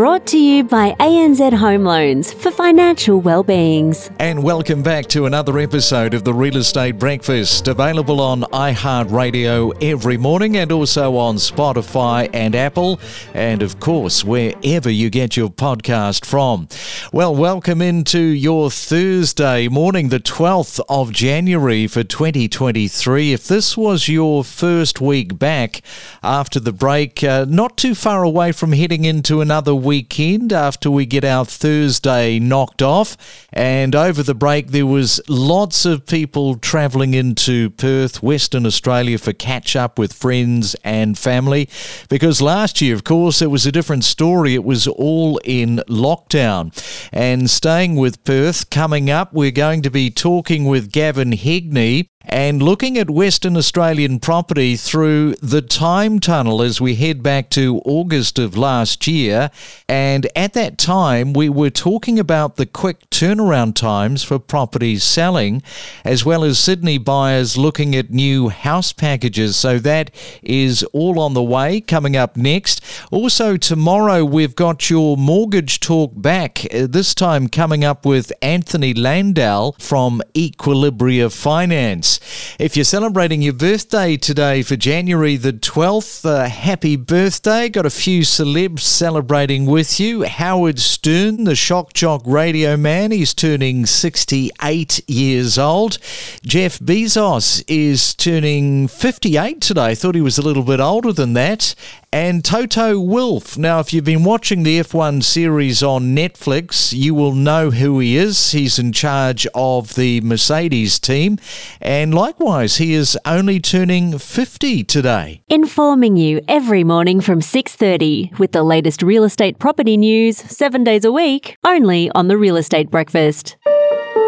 brought to you by ANZ Home Loans for financial well-beings. And welcome back to another episode of the Real Estate Breakfast, available on iHeartRadio every morning and also on Spotify and Apple, and of course, wherever you get your podcast from. Well, welcome into your Thursday morning, the 12th of January for 2023. If this was your first week back after the break, uh, not too far away from heading into another weekend after we get our Thursday knocked off. And over the break, there was lots of people travelling into Perth, Western Australia for catch up with friends and family. Because last year, of course, it was a different story. It was all in lockdown. And staying with Perth, coming up, we're going to be talking with Gavin Hegney and looking at Western Australian property through the time tunnel as we head back to August of last year. And at that time, we were talking about the quick turnaround times for properties selling, as well as Sydney buyers looking at new house packages. So that is all on the way coming up next. Also, tomorrow, we've got your mortgage talk back, uh, this time coming up with Anthony Landau from Equilibria Finance. If you're celebrating your birthday today for January the 12th, uh, happy birthday. Got a few celebs celebrating with you. Howard Stern, the shock jock radio man, he's turning 68 years old. Jeff Bezos is turning 58 today. I Thought he was a little bit older than that and Toto Wolff. Now, if you've been watching the F1 series on Netflix, you will know who he is. He's in charge of the Mercedes team, and likewise, he is only turning 50 today. Informing you every morning from 6:30 with the latest real estate property news 7 days a week, only on the Real Estate Breakfast.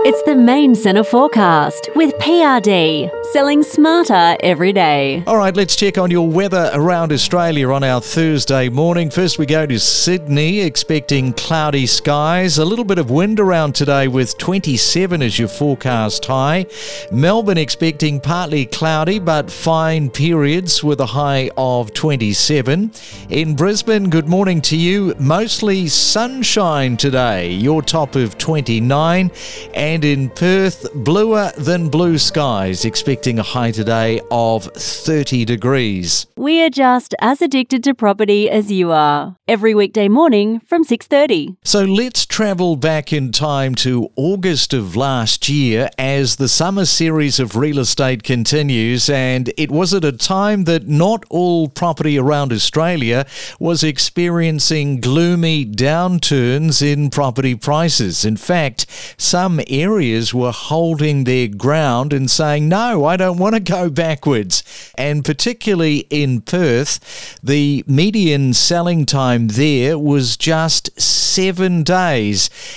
It's the main centre forecast with PRD, selling smarter every day. All right, let's check on your weather around Australia on our Thursday morning. First, we go to Sydney, expecting cloudy skies, a little bit of wind around today with 27 as your forecast high. Melbourne, expecting partly cloudy but fine periods with a high of 27. In Brisbane, good morning to you. Mostly sunshine today, your top of 29. And in Perth, bluer than blue skies, expecting a high today of 30 degrees. We are just as addicted to property as you are. Every weekday morning from 6:30. So let's travel back in time to August of last year as the summer series of real estate continues and it was at a time that not all property around Australia was experiencing gloomy downturns in property prices. In fact, some areas were holding their ground and saying, no, I don't want to go backwards. And particularly in Perth, the median selling time there was just seven days.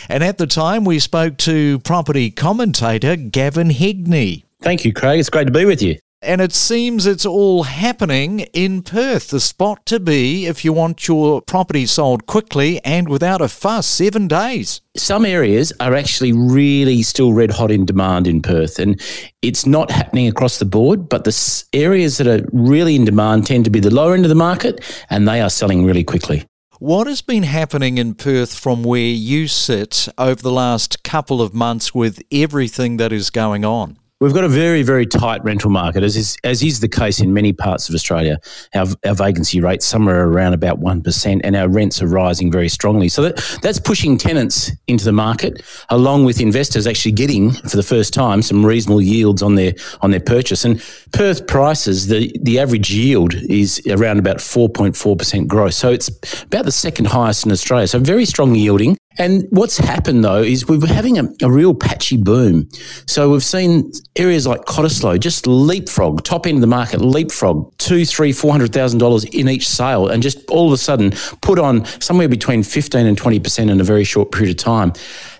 And at the time, we spoke to property commentator Gavin Hegney. Thank you, Craig. It's great to be with you and it seems it's all happening in Perth, the spot to be if you want your property sold quickly and without a fuss, seven days. Some areas are actually really still red hot in demand in Perth, and it's not happening across the board, but the areas that are really in demand tend to be the lower end of the market, and they are selling really quickly. What has been happening in Perth from where you sit over the last couple of months with everything that is going on? We've got a very, very tight rental market, as is, as is the case in many parts of Australia. Our, our vacancy rate somewhere around about 1%, and our rents are rising very strongly. So that, that's pushing tenants into the market, along with investors actually getting, for the first time, some reasonable yields on their on their purchase. And Perth prices, the, the average yield is around about 4.4% gross. So it's about the second highest in Australia. So very strong yielding. And what's happened though is we're having a, a, real patchy boom. So we've seen areas like Cottesloe just leapfrog, top end of the market, leapfrog two, three, four hundred thousand dollars in each sale, and just all of a sudden put on somewhere between fifteen and twenty percent in a very short period of time.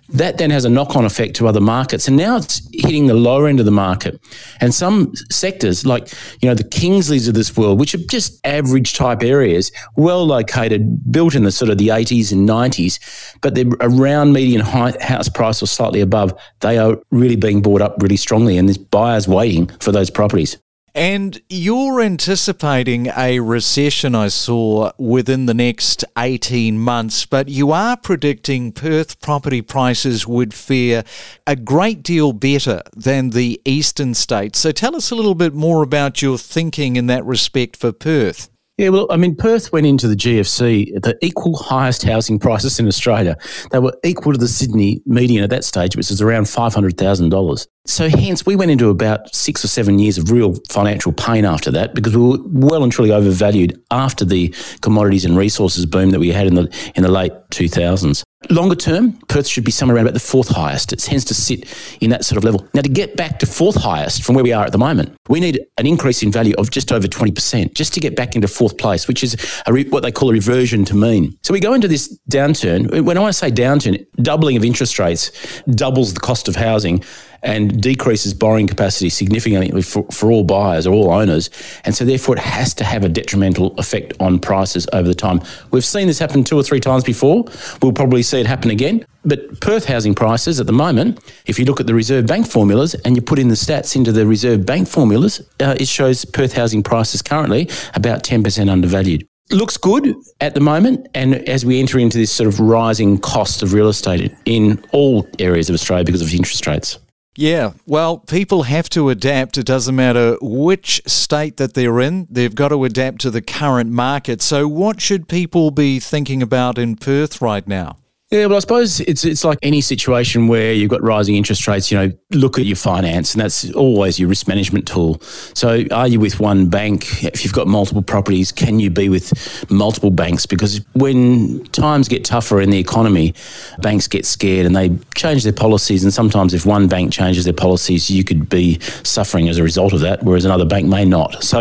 That then has a knock on effect to other markets. And now it's hitting the lower end of the market. And some sectors, like, you know, the Kingsleys of this world, which are just average type areas, well located, built in the sort of the 80s and 90s, but they're around median house price or slightly above, they are really being bought up really strongly. And there's buyers waiting for those properties. And you're anticipating a recession, I saw, within the next 18 months, but you are predicting Perth property prices would fare a great deal better than the eastern states. So tell us a little bit more about your thinking in that respect for Perth. Yeah, well, I mean, Perth went into the GFC at the equal highest housing prices in Australia. They were equal to the Sydney median at that stage, which was around $500,000. So, hence, we went into about six or seven years of real financial pain after that because we were well and truly overvalued after the commodities and resources boom that we had in the in the late 2000s. Longer term, Perth should be somewhere around about the fourth highest. It tends to sit in that sort of level. Now, to get back to fourth highest from where we are at the moment, we need an increase in value of just over 20% just to get back into fourth place, which is re- what they call a reversion to mean. So we go into this downturn. When I want to say downturn, doubling of interest rates doubles the cost of housing and decreases borrowing capacity significantly for, for all buyers or all owners. And so, therefore, it has to have a detrimental effect on prices over the time. We've seen this happen two or three times before. We'll probably see it happen again. But Perth housing prices at the moment, if you look at the Reserve Bank formulas and you put in the stats into the Reserve Bank formulas, uh, it shows Perth housing prices currently about 10% undervalued looks good at the moment. And as we enter into this sort of rising cost of real estate in all areas of Australia because of interest rates. Yeah, well, people have to adapt. It doesn't matter which state that they're in, they've got to adapt to the current market. So, what should people be thinking about in Perth right now? Yeah, well, I suppose it's it's like any situation where you've got rising interest rates. You know, look at your finance, and that's always your risk management tool. So, are you with one bank? If you've got multiple properties, can you be with multiple banks? Because when times get tougher in the economy, banks get scared and they change their policies. And sometimes, if one bank changes their policies, you could be suffering as a result of that, whereas another bank may not. So,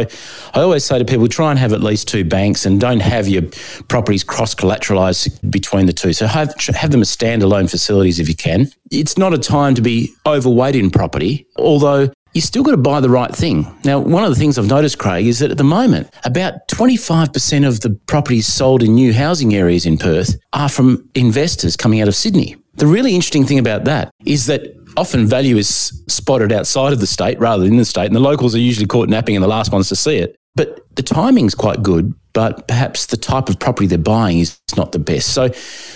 I always say to people, try and have at least two banks, and don't have your properties cross collateralized between the two. So, have have them as standalone facilities if you can. It's not a time to be overweight in property, although you still got to buy the right thing. Now, one of the things I've noticed, Craig, is that at the moment, about 25% of the properties sold in new housing areas in Perth are from investors coming out of Sydney. The really interesting thing about that is that often value is spotted outside of the state rather than in the state, and the locals are usually caught napping and the last ones to see it. But the timing's quite good but perhaps the type of property they're buying is not the best. So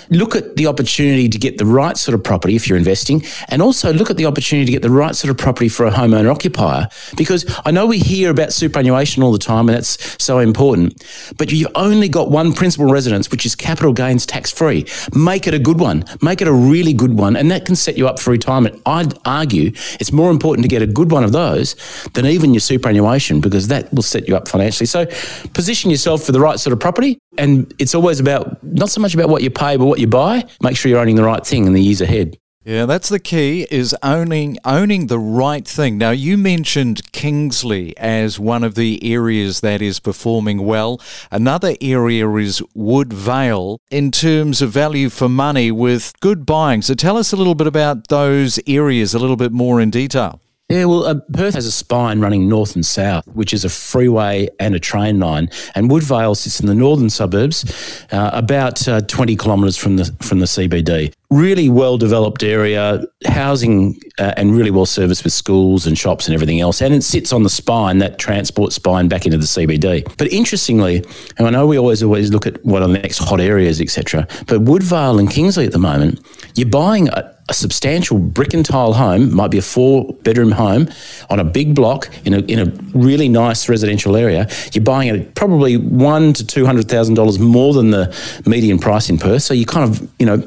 look at the opportunity to get the right sort of property if you're investing, and also look at the opportunity to get the right sort of property for a homeowner occupier. Because I know we hear about superannuation all the time, and that's so important, but you've only got one principal residence, which is capital gains tax free. Make it a good one, make it a really good one, and that can set you up for retirement. I'd argue it's more important to get a good one of those than even your superannuation because that will set you up financially. So position yourself for the right sort of property. And it's always about not so much about what you pay, but what you buy. Make sure you're owning the right thing in the years ahead. Yeah, that's the key is owning owning the right thing. Now you mentioned Kingsley as one of the areas that is performing well. Another area is Woodvale in terms of value for money with good buying. So tell us a little bit about those areas a little bit more in detail. Yeah, well, uh, Perth has a spine running north and south, which is a freeway and a train line, and Woodvale sits in the northern suburbs, uh, about uh, 20 kilometres from the from the CBD. Really well developed area, housing, uh, and really well serviced with schools and shops and everything else. And it sits on the spine, that transport spine back into the CBD. But interestingly, and I know we always always look at what are the next hot areas, etc. But Woodvale and Kingsley at the moment, you're buying. A, a substantial brick and tile home, might be a four bedroom home on a big block in a, in a really nice residential area, you're buying it probably one to two hundred thousand dollars more than the median price in Perth. So you kind of, you know,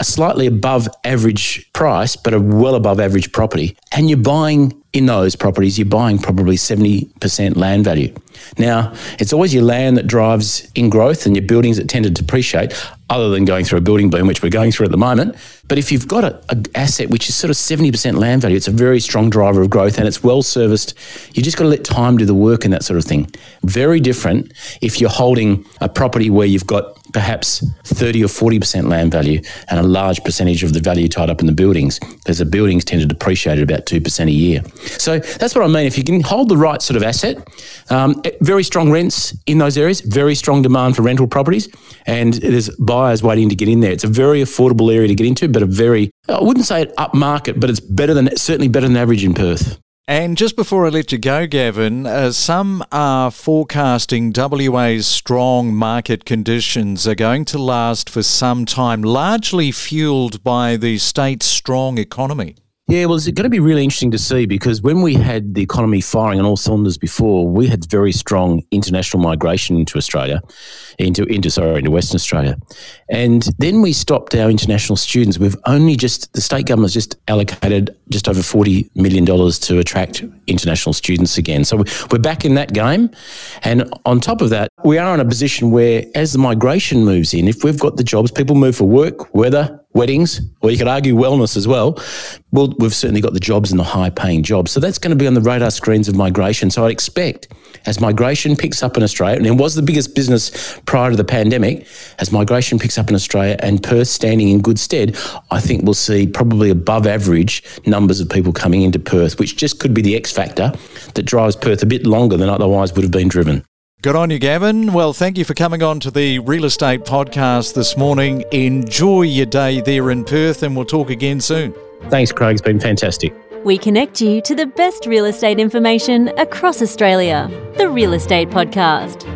a slightly above average price, but a well above average property. And you're buying in those properties, you're buying probably 70% land value. Now, it's always your land that drives in growth and your buildings that tend to depreciate, other than going through a building boom, which we're going through at the moment. But if you've got an asset which is sort of 70% land value, it's a very strong driver of growth and it's well serviced. You just got to let time do the work and that sort of thing. Very different if you're holding a property where you've got perhaps 30 or 40% land value and a large percentage of the value tied up in the buildings because the buildings tend to depreciate at about 2% a year. So that's what I mean. If you can hold the right sort of asset, um, very strong rents in those areas, very strong demand for rental properties, and there's buyers waiting to get in there. It's a very affordable area to get into, but a very, I wouldn't say it upmarket, but it's better than, certainly better than average in Perth. And just before I let you go, Gavin, uh, some are forecasting WA's strong market conditions are going to last for some time, largely fueled by the state's strong economy. Yeah, well, it's going to be really interesting to see because when we had the economy firing on all cylinders before, we had very strong international migration into Australia, into into sorry, into Western Australia, and then we stopped our international students. We've only just the state government's just allocated just over forty million dollars to attract international students again. So we're back in that game, and on top of that, we are in a position where as the migration moves in, if we've got the jobs, people move for work, weather, weddings, or you could argue wellness as well. Well, we've certainly got the jobs and the high paying jobs. So that's going to be on the radar screens of migration. So I'd expect as migration picks up in Australia, and it was the biggest business prior to the pandemic, as migration picks up in Australia and Perth standing in good stead, I think we'll see probably above average numbers of people coming into Perth, which just could be the X factor that drives Perth a bit longer than otherwise would have been driven. Good on you, Gavin. Well, thank you for coming on to the Real Estate Podcast this morning. Enjoy your day there in Perth, and we'll talk again soon. Thanks, Craig. It's been fantastic. We connect you to the best real estate information across Australia. The Real Estate Podcast.